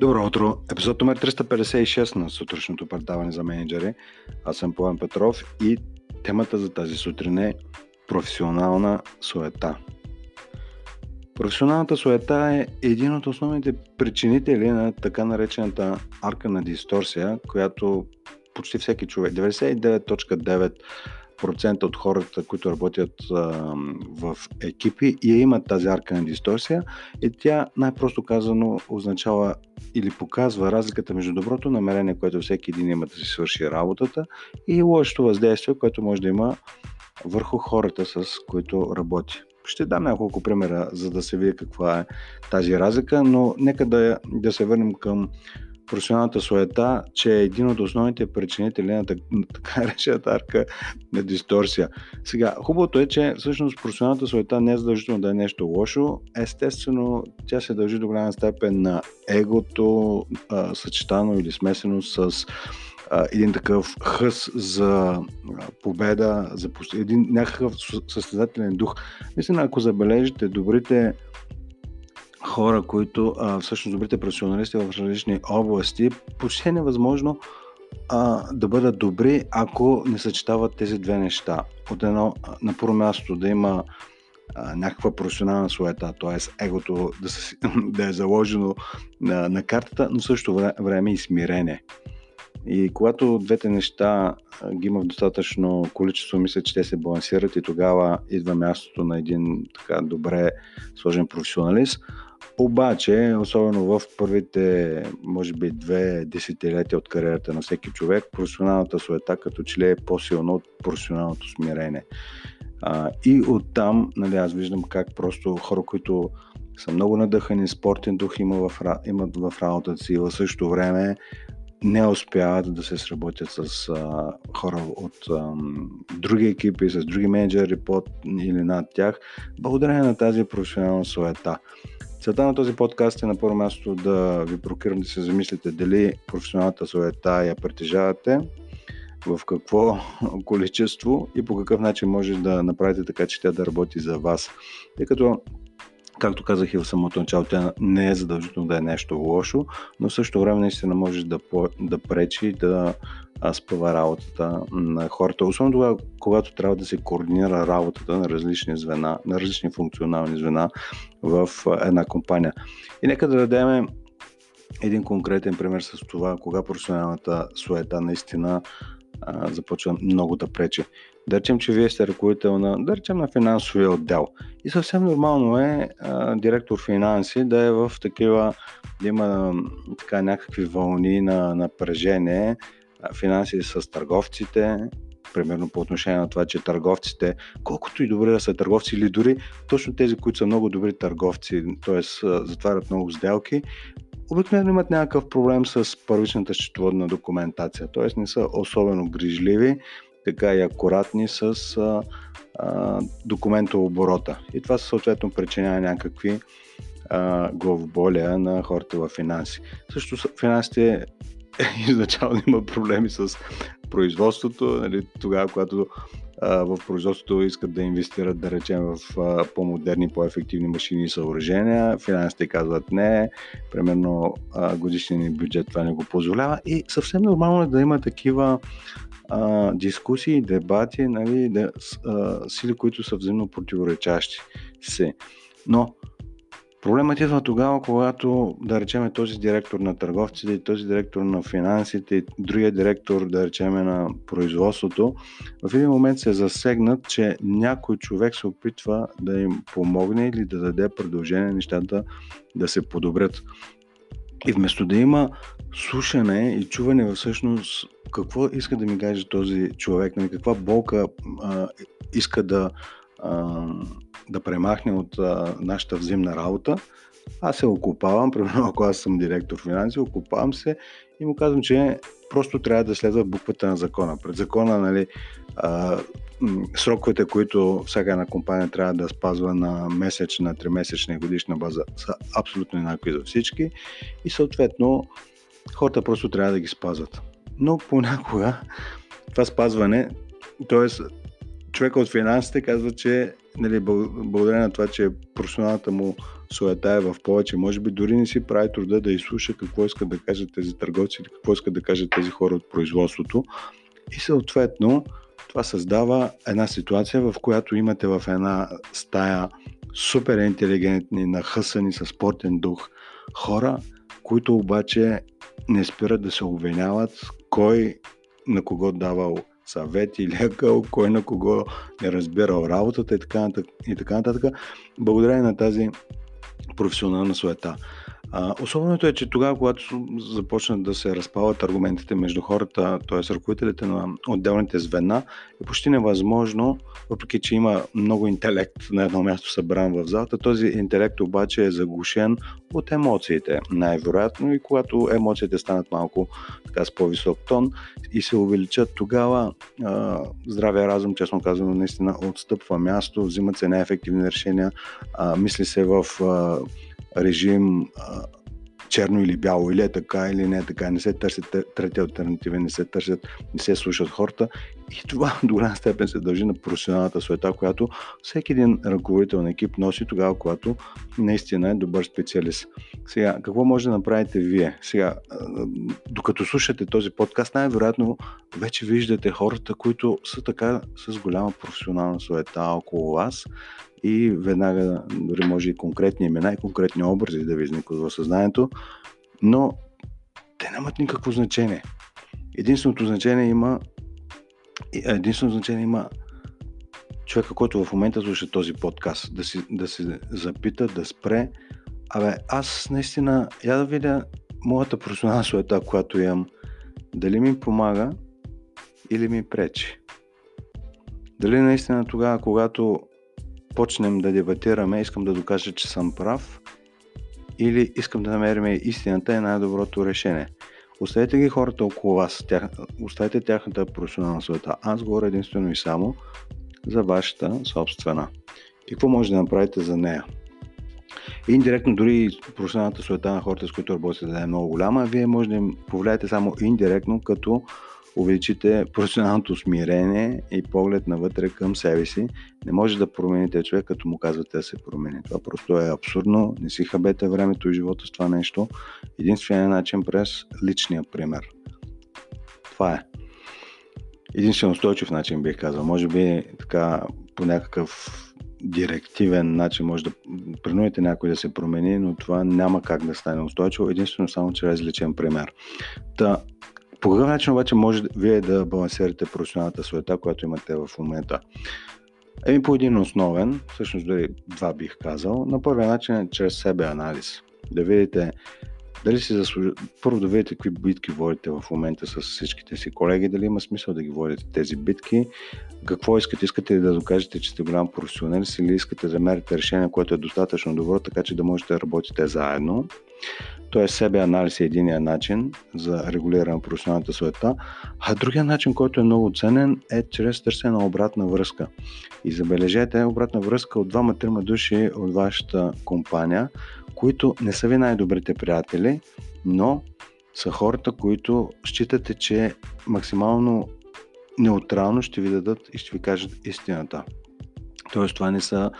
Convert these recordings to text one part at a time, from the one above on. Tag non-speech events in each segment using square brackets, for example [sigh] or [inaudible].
Добро утро! Епизод номер 356 на сутрешното предаване за менеджери. Аз съм Пламен Петров и темата за тази сутрин е професионална суета. Професионалната суета е един от основните причинители на така наречената арка на дисторсия, която почти всеки човек, 99.9 процента от хората, които работят в екипи и имат тази арка на дисторсия и тя най-просто казано означава или показва разликата между доброто намерение, което всеки един има да си свърши работата и лошото въздействие, което може да има върху хората, с които работи. Ще дам няколко примера, за да се види каква е тази разлика, но нека да, да се върнем към професионалната суета, че е един от основните причинители на така [laughs] наречената арка на дисторсия. Сега, хубавото е, че всъщност професионалната суета не е задължително да е нещо лошо. Естествено, тя се дължи до голяма степен на егото, съчетано или смесено с един такъв хъс за победа, за един някакъв състезателен дух. Мисля, ако забележите добрите хора, които а, всъщност добрите професионалисти в различни области, почти е невъзможно а, да бъдат добри, ако не съчетават тези две неща. От едно, на първо място да има а, някаква професионална суета, т.е. егото да, се, [laughs] да е заложено на, на картата, но също време и смирение. И когато двете неща ги има в достатъчно количество, мисля, че те се балансират и тогава идва мястото на един така добре сложен професионалист. Обаче, особено в първите, може би, две десетилетия от кариерата на всеки човек, професионалната суета като че ли е по-силно от професионалното смирение. А, и оттам, нали, аз виждам как просто хора, които са много надъхани, спортен дух има в, имат в работата си, в същото време не успяват да се сработят с а, хора от а, други екипи, с други менеджери под или над тях, благодарение на тази професионална суета. Целта на този подкаст е на първо място да ви прокирам да се замислите дали професионалната суета я притежавате, в какво [laughs] количество и по какъв начин може да направите така, че тя да работи за вас. Тъй като Както казах и в самото начало, тя не е задължително да е нещо лошо, но в същото време наистина може да, да пречи да спъва работата на хората. Особено тогава, когато трябва да се координира работата на различни звена, на различни функционални звена в една компания. И нека да дадем един конкретен пример с това, кога професионалната суета наистина а, започва много да пречи. Да речем, че вие сте ръководител на, да речем, на финансовия отдел. И съвсем нормално е а, директор финанси да е в такива, да има така някакви вълни на напрежение, финанси с търговците, примерно по отношение на това, че търговците, колкото и добре да са търговци или дори точно тези, които са много добри търговци, т.е. затварят много сделки, обикновено имат някакъв проблем с първичната счетоводна документация, т.е. не са особено грижливи, така и акуратни с а, а, оборота. И това съответно причинява някакви главоболия на хората в финанси. Също финансите [laughs] изначално има проблеми с производството, нали, тогава, когато в производството искат да инвестират, да речем, в по-модерни, по-ефективни машини и съоръжения. Финансите казват не, примерно годишния бюджет това не го позволява и съвсем нормално е да има такива а, дискусии, дебати, нали, да, а, сили, които са взаимно противоречащи се. Но Проблемът идва тогава, когато, да речеме, този директор на търговците, този директор на финансите, другия директор, да речеме, на производството, в един момент се засегнат, че някой човек се опитва да им помогне или да даде предложение нещата да се подобрят. И вместо да има слушане и чуване всъщност какво иска да ми каже този човек, нали, каква болка а, иска да, да премахне от а, нашата взаимна работа, аз се окупавам, [laughs] примерно ако аз съм директор финанси, окупавам се и му казвам, че просто трябва да следва буквата на закона. Пред закона, нали, а, сроковете, които всяка една компания трябва да спазва на месечна, тримесечна и годишна база са абсолютно еднакви за всички и съответно хората просто трябва да ги спазват. Но понякога това спазване, т.е човека от финансите казва, че нали, благодарение на това, че професионалната му суета е в повече, може би дори не си прави труда да изслуша какво искат да кажат тези търговци или какво искат да кажат тези хора от производството. И съответно, това създава една ситуация, в която имате в една стая супер интелигентни, нахъсани със спортен дух хора, които обаче не спират да се обвиняват кой на кого давал съвет или лекал, кой на кого не разбирал работата и така нататък. И така нататък. Благодарение на тази професионална суета. Особеното е, че тогава, когато започнат да се разпалват аргументите между хората, т.е. ръководителите на отделните звена, е почти невъзможно, въпреки че има много интелект на едно място събран в залата, този интелект обаче е заглушен от емоциите, най-вероятно и когато емоциите станат малко така с по-висок тон и се увеличат, тогава а, здравия разум, честно казано, наистина отстъпва място, взимат се неефективни решения, а, мисли се в а, режим черно или бяло, или е така, или не е така, не се търсят трети альтернативи, не се търсят, не се слушат хората. И това [laughs] до голяма степен се дължи на професионалната света, която всеки един ръководител на екип носи тогава, когато наистина е добър специалист. Сега, какво може да направите вие? Сега, докато слушате този подкаст, най-вероятно вече виждате хората, които са така с голяма професионална света около вас и веднага дори може и конкретни имена и конкретни образи да ви изникват в съзнанието, но те нямат никакво значение. Единственото значение има единственото значение има човека, който в момента слуша този подкаст, да, си, да се запита, да спре. Абе, аз наистина, я да видя моята професионална суета, която имам, дали ми помага или ми пречи. Дали наистина тогава, когато почнем да дебатираме, искам да докажа, че съм прав или искам да намерим истината е най-доброто решение. Оставете ги хората около вас, тях, оставете тяхната професионална света. Аз говоря единствено и само за вашата собствена. И какво може да направите за нея? Индиректно дори професионалната света на хората, с които работите да е много голяма, вие може да им повлияете само индиректно, като увеличите професионалното смирение и поглед навътре към себе си. Не може да промените човек, като му казвате да се промени. Това просто е абсурдно. Не си хабете времето и живота с това нещо. Единственият начин през личния пример. Това е. Единствено устойчив начин бих казал. Може би така по някакъв директивен начин може да принудите някой да се промени, но това няма как да стане устойчиво, единствено само чрез личен пример. Та, по какъв начин обаче може вие да балансирате професионалната суета, която имате в момента? Еми по един основен, всъщност дори два бих казал. На първия начин е чрез себе анализ. Да видите дали си заслужа... Първо да видите какви битки водите в момента с всичките си колеги, дали има смисъл да ги водите тези битки, какво искате, искате ли да докажете, че сте голям професионалист или искате да мерите решение, което е достатъчно добро, така че да можете да работите заедно. Тоест себе анализ е единия начин за регулиране на професионалната света, а другия начин, който е много ценен е чрез търсене на обратна връзка. И забележете обратна връзка от двама-трима души от вашата компания, които не са ви най-добрите приятели, но са хората, които считате, че максимално неутрално ще ви дадат и ще ви кажат истината. Тоест, това не са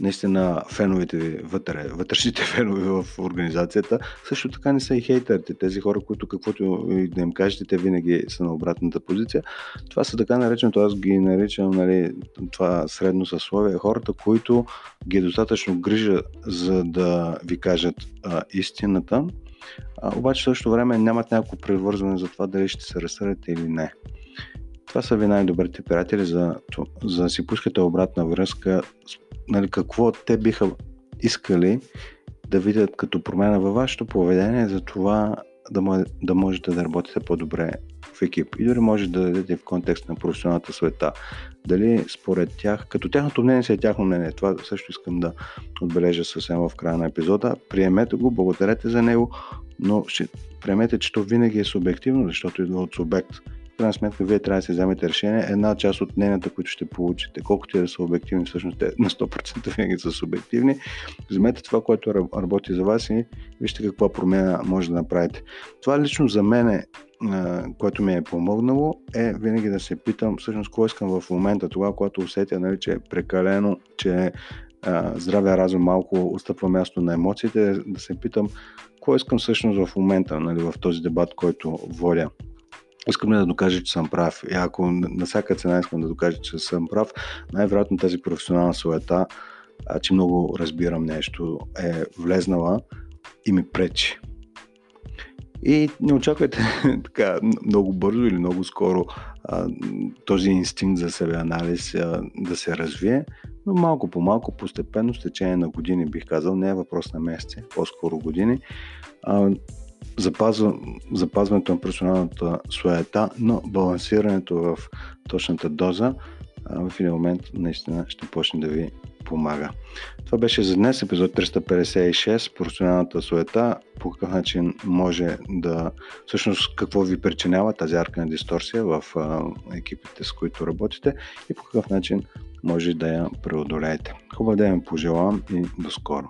наистина феновете ви вътре, вътрешните [laughs] фенове в организацията, също така не са и хейтерите, тези хора, които каквото и да им кажете, те винаги са на обратната позиция. Това са така нареченото, аз ги наричам нали, това средно съсловие, хората, които ги е достатъчно грижа за да ви кажат а, истината, а, обаче в същото време нямат някакво привързване за това дали ще се разсърдите или не. Това са ви най-добрите приятели, за, за да си пускате обратна връзка нали, какво те биха искали да видят като промяна във вашето поведение, за това да, да можете да работите по-добре в екип. И дори може да дадете в контекст на професионалната света. Дали според тях, като тяхното мнение си е тяхно мнение, това също искам да отбележа съвсем в края на епизода. Приемете го, благодарете за него, но ще приемете, че то винаги е субективно, защото идва от субект крайна сметка вие трябва да си вземете решение. Една част от мненията, които ще получите, колкото и да са обективни, всъщност те на 100% винаги са субективни. Вземете това, което работи за вас и вижте каква промена може да направите. Това лично за мен е което ми е помогнало, е винаги да се питам всъщност какво искам в момента, тогава, когато усетя, нали, че е прекалено, че а, здравия разум малко отстъпва място на емоциите, да се питам какво искам всъщност в момента, нали, в този дебат, който водя. Искам да докажа, че съм прав? И ако на всяка цена искам да докажа, че съм прав, най-вероятно тази професионална суета, че много разбирам нещо, е влезнала и ми пречи. И не очаквайте [laughs] така много бързо или много скоро а, този инстинкт за себе анализ а, да се развие, но малко по малко, постепенно, с течение на години, бих казал, не е въпрос на месеци, по-скоро години, а, запазва, запазването на персоналната суета, но балансирането в точната доза в един момент наистина ще почне да ви помага. Това беше за днес, епизод 356, професионалната суета, по какъв начин може да, всъщност какво ви причинява тази арка на дисторсия в а, екипите, с които работите и по какъв начин може да я преодолеете. Хубав ден пожелавам и до скоро!